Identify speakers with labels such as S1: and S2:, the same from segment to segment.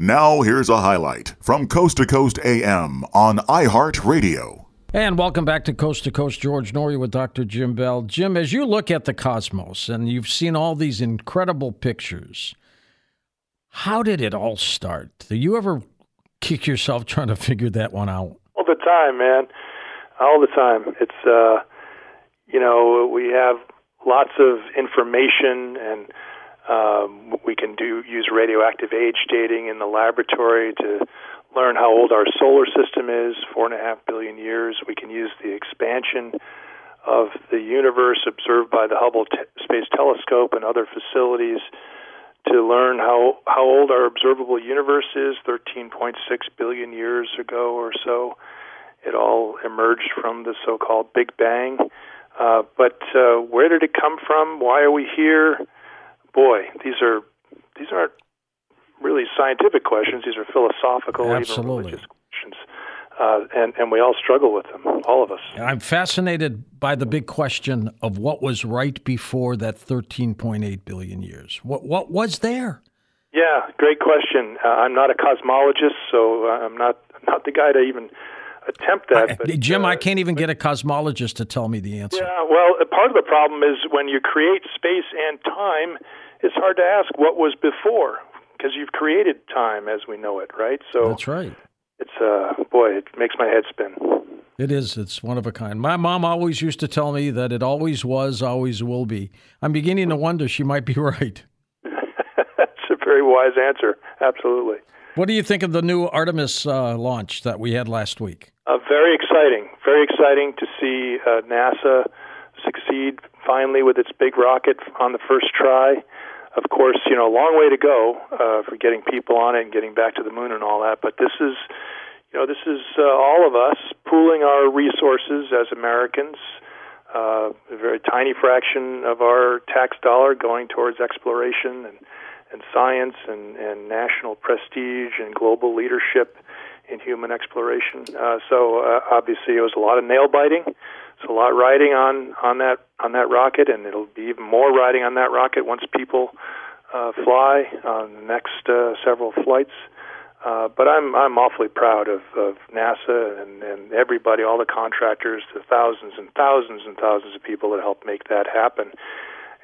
S1: Now, here's a highlight from Coast to Coast AM on iHeartRadio.
S2: And welcome back to Coast to Coast. George Noory with Dr. Jim Bell. Jim, as you look at the cosmos and you've seen all these incredible pictures, how did it all start? Do you ever kick yourself trying to figure that one out?
S3: All the time, man. All the time. It's, uh, you know, we have lots of information and um, we can do use radioactive age dating in the laboratory to learn how old our solar system is, four and a half billion years. We can use the expansion of the universe observed by the Hubble t- Space Telescope and other facilities to learn how how old our observable universe is 13.6 billion years ago or so. It all emerged from the so-called big bang. Uh, but uh, where did it come from? Why are we here boy, these are these aren't really scientific questions. These are philosophical,
S2: Absolutely.
S3: even religious questions, uh, and and we all struggle with them, all of us.
S2: I'm fascinated by the big question of what was right before that 13.8 billion years. What what was there?
S3: Yeah, great question. Uh, I'm not a cosmologist, so I'm not not the guy to even attempt that. But,
S2: Jim,
S3: uh,
S2: I can't even get a cosmologist to tell me the answer.
S3: Yeah, well, part of the problem is when you create space and time, it's hard to ask what was before because you've created time as we know it, right? So
S2: That's right.
S3: It's uh, boy, it makes my head spin.
S2: It is. It's one of a kind. My mom always used to tell me that it always was, always will be. I'm beginning to wonder she might be right.
S3: That's a very wise answer. Absolutely.
S2: What do you think of the new Artemis uh, launch that we had last week?
S3: Uh, very exciting. Very exciting to see uh, NASA succeed finally with its big rocket on the first try. Of course, you know, a long way to go uh, for getting people on it and getting back to the moon and all that. But this is, you know, this is uh, all of us pooling our resources as Americans. Uh, a very tiny fraction of our tax dollar going towards exploration and and science and, and national prestige and global leadership in human exploration. Uh, so uh, obviously, it was a lot of nail biting. It's a lot riding on on that on that rocket, and it'll be even more riding on that rocket once people uh, fly on the next uh, several flights. Uh, but I'm I'm awfully proud of, of NASA and, and everybody, all the contractors, the thousands and thousands and thousands of people that helped make that happen,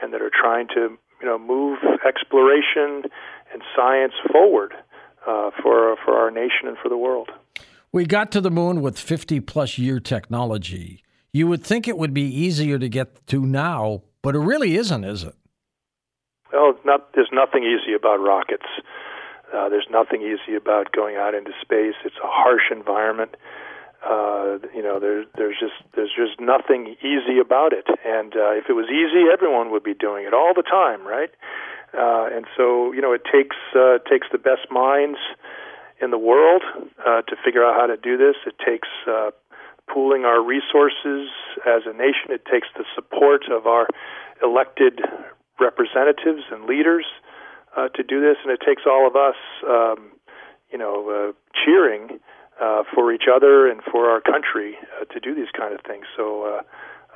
S3: and that are trying to you know move exploration and science forward uh, for for our nation and for the world.
S2: We got to the moon with 50 plus year technology. You would think it would be easier to get to now, but it really isn't, is it?
S3: Well, not, there's nothing easy about rockets. Uh, there's nothing easy about going out into space. It's a harsh environment. Uh, you know, there's there's just there's just nothing easy about it. And uh, if it was easy, everyone would be doing it all the time, right? Uh, and so, you know, it takes uh, takes the best minds in the world uh, to figure out how to do this. It takes uh, pooling our resources as a nation. It takes the support of our elected representatives and leaders uh, to do this, and it takes all of us, um, you know, uh, cheering uh, for each other and for our country uh, to do these kind of things. So. Uh,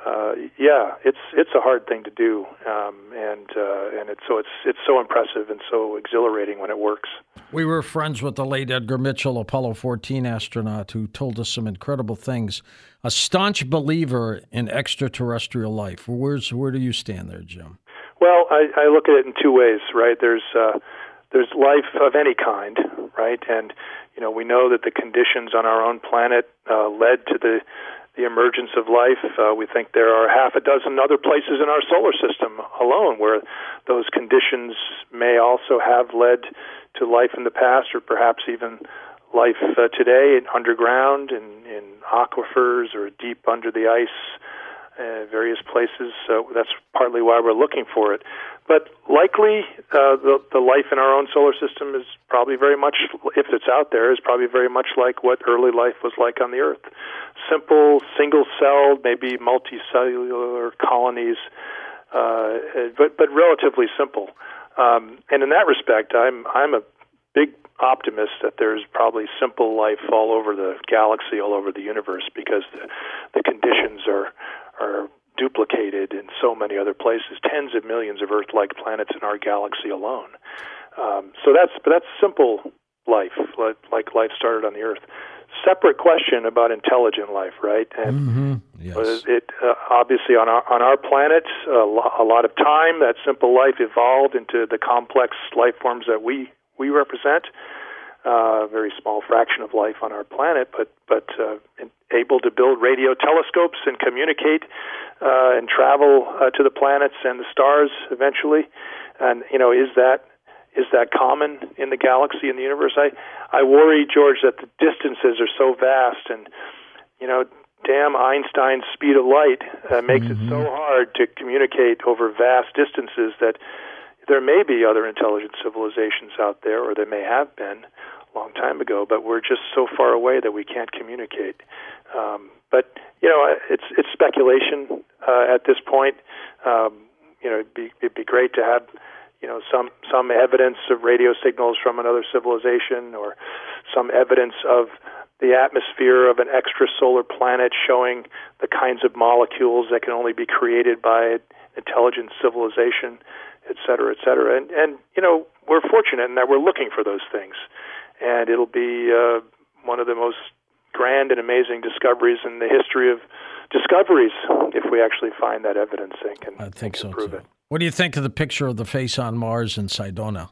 S3: uh, yeah, it's it's a hard thing to do, um, and uh, and it's so it's it's so impressive and so exhilarating when it works.
S2: We were friends with the late Edgar Mitchell, Apollo 14 astronaut, who told us some incredible things. A staunch believer in extraterrestrial life. Where's where do you stand there, Jim?
S3: Well, I, I look at it in two ways, right? There's uh, there's life of any kind, right? And you know we know that the conditions on our own planet uh, led to the the emergence of life. Uh, we think there are half a dozen other places in our solar system alone where those conditions may also have led to life in the past, or perhaps even life uh, today underground in, in aquifers or deep under the ice uh, various places. So that's partly why we're looking for it. But likely, uh, the the life in our own solar system is probably very much, if it's out there, is probably very much like what early life was like on the Earth. Simple, single-celled, maybe multicellular colonies, uh, but but relatively simple. Um, and in that respect, I'm I'm a big optimist that there's probably simple life all over the galaxy, all over the universe, because the the conditions are are duplicated in so many other places, tens of millions of Earth-like planets in our galaxy alone. Um, so that's but that's simple life, like, like life started on the Earth. Separate question about intelligent life, right?
S2: And mm-hmm. yes.
S3: it uh, obviously on our on our planet, a, lo- a lot of time that simple life evolved into the complex life forms that we we represent uh, very small fraction of life on our planet, but but uh, able to build radio telescopes and communicate uh, and travel uh, to the planets and the stars eventually. And you know, is that is that common in the galaxy in the universe? I I worry, George, that the distances are so vast, and you know, damn Einstein's speed of light uh, makes mm-hmm. it so hard to communicate over vast distances that there may be other intelligent civilizations out there, or there may have been a long time ago, but we're just so far away that we can't communicate. Um, but you know, it's it's speculation uh, at this point. Um, you know, it'd be it'd be great to have you know some some evidence of radio signals from another civilization, or some evidence of the atmosphere of an extrasolar planet showing the kinds of molecules that can only be created by an intelligent civilization et cetera, et cetera. And, and you know, we're fortunate in that we're looking for those things. And it'll be uh, one of the most grand and amazing discoveries in the history of discoveries if we actually find that evidence and can,
S2: I think
S3: so
S2: prove
S3: too.
S2: it. What do you think of the picture of the face on Mars in Cydonia?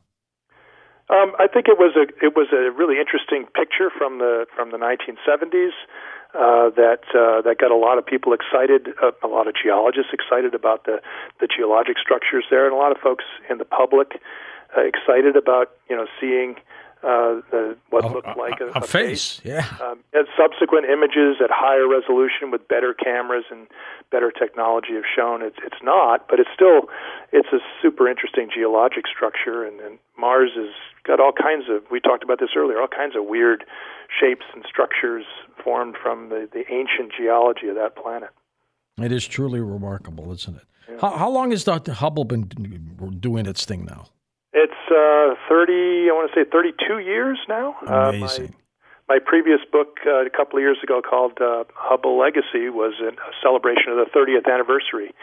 S3: Um, I think it was a it was a really interesting picture from the from the 1970s uh, that uh, that got a lot of people excited, uh, a lot of geologists excited about the the geologic structures there, and a lot of folks in the public uh, excited about you know seeing uh, the, what
S2: a,
S3: looked like a,
S2: a, a face. face. Yeah.
S3: Um, and subsequent images at higher resolution with better cameras and better technology have shown it's it's not, but it's still it's a super interesting geologic structure, and, and Mars has got all kinds of. We talked about this earlier. All kinds of weird shapes and structures formed from the, the ancient geology of that planet.
S2: It is truly remarkable, isn't it? Yeah. How, how long has Dr. Hubble been doing its thing now?
S3: It's uh, 30, I want to say 32 years now.
S2: Amazing.
S3: Uh, my, my, previous book uh, a couple of years ago called uh, Hubble Legacy was a celebration of the 30th anniversary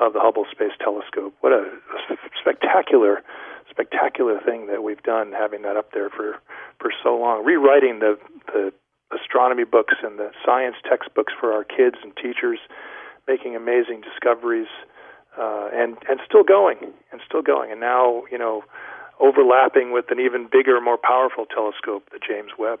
S3: of the Hubble Space Telescope. What a, a spectacular spectacular thing that we've done having that up there for for so long rewriting the the astronomy books and the science textbooks for our kids and teachers making amazing discoveries uh, and and still going and still going. And now you know overlapping with an even bigger more powerful telescope the James Webb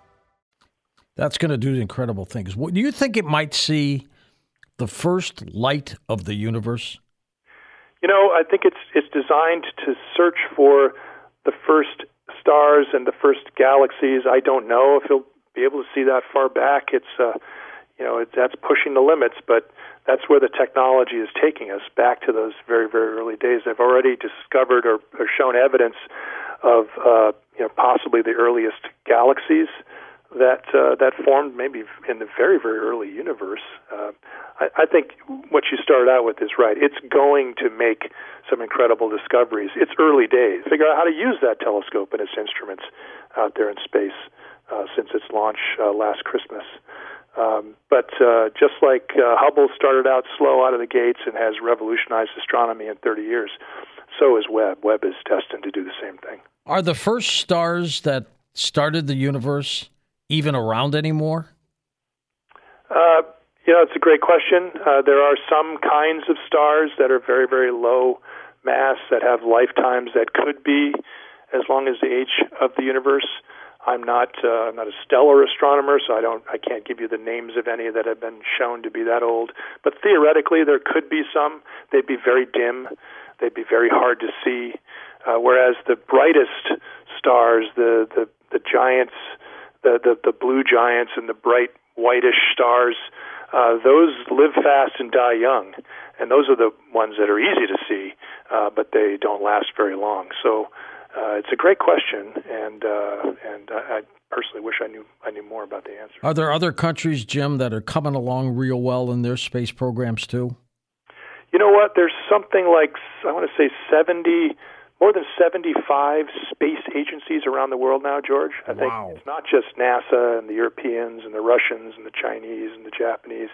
S2: That's going to do incredible things. Do you think it might see the first light of the universe?
S3: You know, I think it's it's designed to search for the first stars and the first galaxies. I don't know if he'll be able to see that far back. It's uh, you know, it's, that's pushing the limits, but that's where the technology is taking us back to those very very early days. They've already discovered or, or shown evidence of uh, you know possibly the earliest galaxies that uh, that formed maybe in the very very early universe. Uh, I, I think what you started out with is right. It's going to make some incredible discoveries. It's early days. Figure out how to use that telescope and its instruments out there in space uh, since its launch uh, last Christmas. Um, but uh, just like uh, Hubble started out slow out of the gates and has revolutionized astronomy in 30 years, so is Webb. Webb is destined to do the same thing.
S2: Are the first stars that started the universe even around anymore?
S3: Uh, you know, it's a great question. Uh, there are some kinds of stars that are very, very low mass that have lifetimes that could be as long as the age of the universe. I'm not uh, I'm not a stellar astronomer, so I don't I can't give you the names of any that have been shown to be that old. But theoretically, there could be some. They'd be very dim. They'd be very hard to see. Uh, whereas the brightest stars, the the the giants the, the, the blue giants and the bright whitish stars, uh, those live fast and die young. And those are the ones that are easy to see, uh, but they don't last very long. So uh, it's a great question, and uh, and I, I personally wish I knew I knew more about the answer.
S2: Are there other countries, Jim, that are coming along real well in their space programs too?
S3: You know what? There's something like I want to say 70 more than 75 space agencies around the world now, George. I think
S2: wow.
S3: it's not just NASA and the Europeans and the Russians and the Chinese and the Japanese.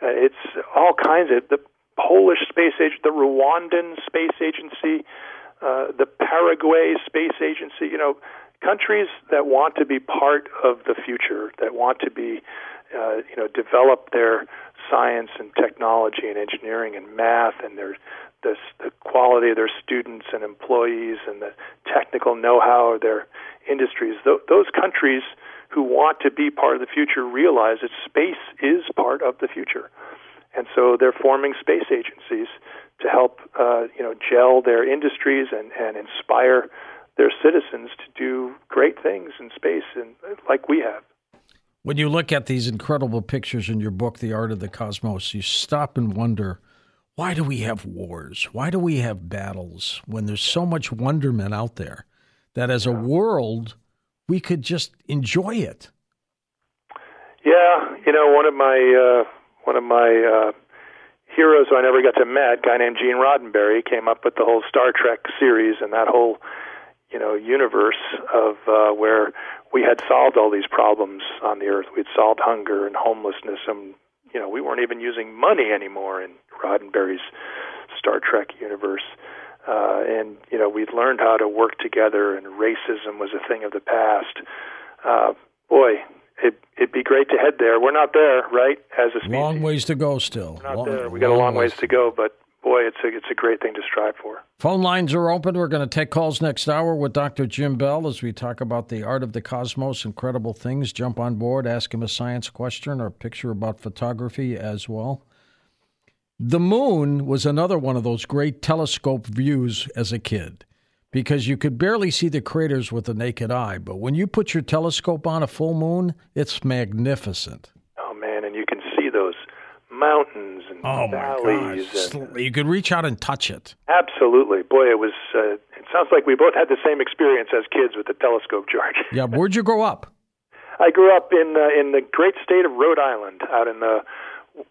S3: Uh, it's all kinds of the Polish space agency, the Rwandan space agency, uh, the Paraguay space agency. You know, countries that want to be part of the future, that want to be, uh, you know, develop their science and technology and engineering and math and their the, the quality of their students and employees and the technical know-how of their industries. Th- those countries who want to be part of the future realize that space is part of the future, and so they're forming space agencies to help uh, you know gel their industries and, and inspire their citizens to do great things in space, and like we have.
S2: When you look at these incredible pictures in your book, The Art of the Cosmos, you stop and wonder why do we have wars? Why do we have battles when there's so much wonderment out there that as a world, we could just enjoy it.
S3: Yeah, you know, one of my uh, one of my uh, heroes who I never got to meet, a guy named Gene Roddenberry, came up with the whole Star Trek series and that whole you know universe of uh, where we had solved all these problems on the earth. We'd solved hunger and homelessness, and you know we weren't even using money anymore in Roddenberry's Star Trek universe. Uh, and you know we'd learned how to work together, and racism was a thing of the past. Uh, boy, it, it'd be great to head there. We're not there, right? As a species.
S2: long ways to go still.
S3: We're not
S2: long,
S3: there. We got a long ways to go, but boy, it's a it's a great thing to strive for.
S2: Phone lines are open. We're going to take calls next hour with Dr. Jim Bell as we talk about the art of the cosmos, incredible things. Jump on board, ask him a science question or a picture about photography as well. The moon was another one of those great telescope views as a kid because you could barely see the craters with the naked eye. But when you put your telescope on a full moon, it's magnificent.
S3: Oh man, and you can see those mountains and
S2: Oh my
S3: valleys. And,
S2: You could reach out and touch it.
S3: absolutely, boy, it was. Uh, it sounds like we both had the same experience as kids with the telescope, George.
S2: Yeah, where'd you grow up?
S3: I grew up in uh, in the great state of Rhode Island, out in the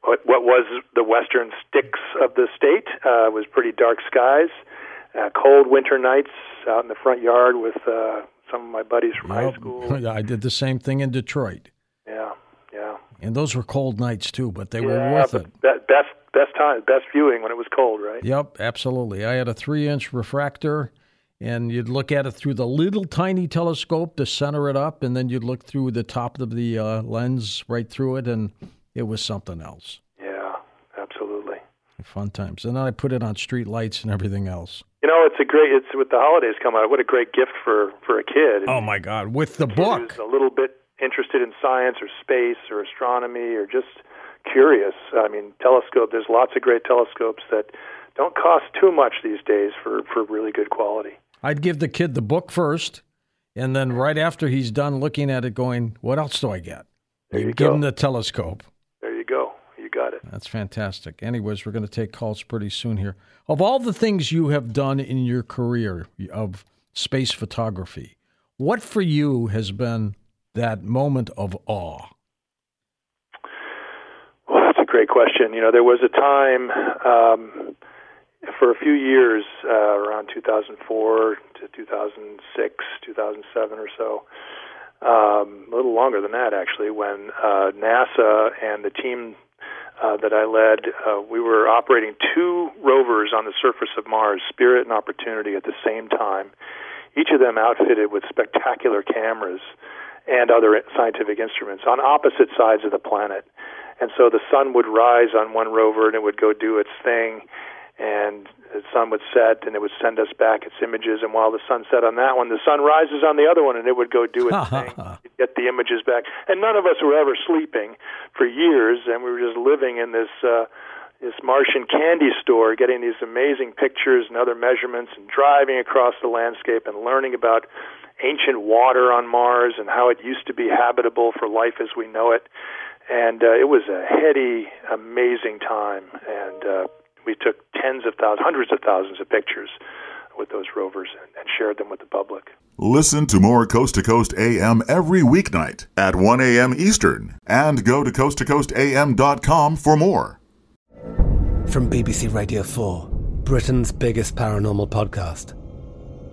S3: what, what was the western sticks of the state. Uh, it was pretty dark skies, uh, cold winter nights out in the front yard with uh, some of my buddies from high
S2: Yep.
S3: school.
S2: I did the same thing in Detroit,
S3: yeah.
S2: And those were cold nights too, but they were worth it.
S3: be- best best time, best viewing when it was cold, right?
S2: Yep, absolutely. I had a three-inch refractor, and you'd look at it through the little tiny telescope to center it up, and then you'd look through the top of the uh, lens right through it, and it was something else.
S3: Yeah, absolutely.
S2: Fun times. And then I put it on street lights and everything else.
S3: You know, it's a great. It's with the holidays coming up. What a great gift for for a kid.
S2: Oh my God! With the
S3: kid
S2: book.
S3: a little bit interested in science or space or astronomy or just curious. I mean, telescope. There's lots of great telescopes that don't cost too much these days for for really good quality.
S2: I'd give the kid the book first, and then right after he's done looking at it, going, "What else do I get?"
S3: There you
S2: give
S3: go.
S2: him the telescope.
S3: There you go. You got it.
S2: That's fantastic. Anyways, we're going to take calls pretty soon here. Of all the things you have done in your career of space photography, what for you has been that moment of awe?
S3: Well, that's a great question. You know, there was a time um, for a few years, uh, around 2004 to 2006, 2007 or so, um, a little longer than that actually, when uh, NASA and the team uh, that I led, uh, we were operating two rovers on the surface of Mars, Spirit and Opportunity, at the same time. Each of them outfitted with spectacular cameras and other scientific instruments on opposite sides of the planet. And so the sun would rise on one rover and it would go do its thing, and the sun would set and it would send us back its images. And while the sun set on that one, the sun rises on the other one and it would go do its thing, You'd get the images back. And none of us were ever sleeping for years, and we were just living in this. Uh, this Martian candy store, getting these amazing pictures and other measurements, and driving across the landscape and learning about ancient water on Mars and how it used to be habitable for life as we know it. And uh, it was a heady, amazing time. And uh, we took tens of thousands, hundreds of thousands of pictures with those rovers and, and shared them with the public.
S1: Listen to more Coast to Coast AM every weeknight at 1 a.m. Eastern and go to coasttocoastam.com for more.
S4: From BBC Radio 4, Britain's biggest paranormal podcast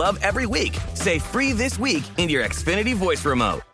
S5: love every week. Say free this week in your Xfinity voice remote.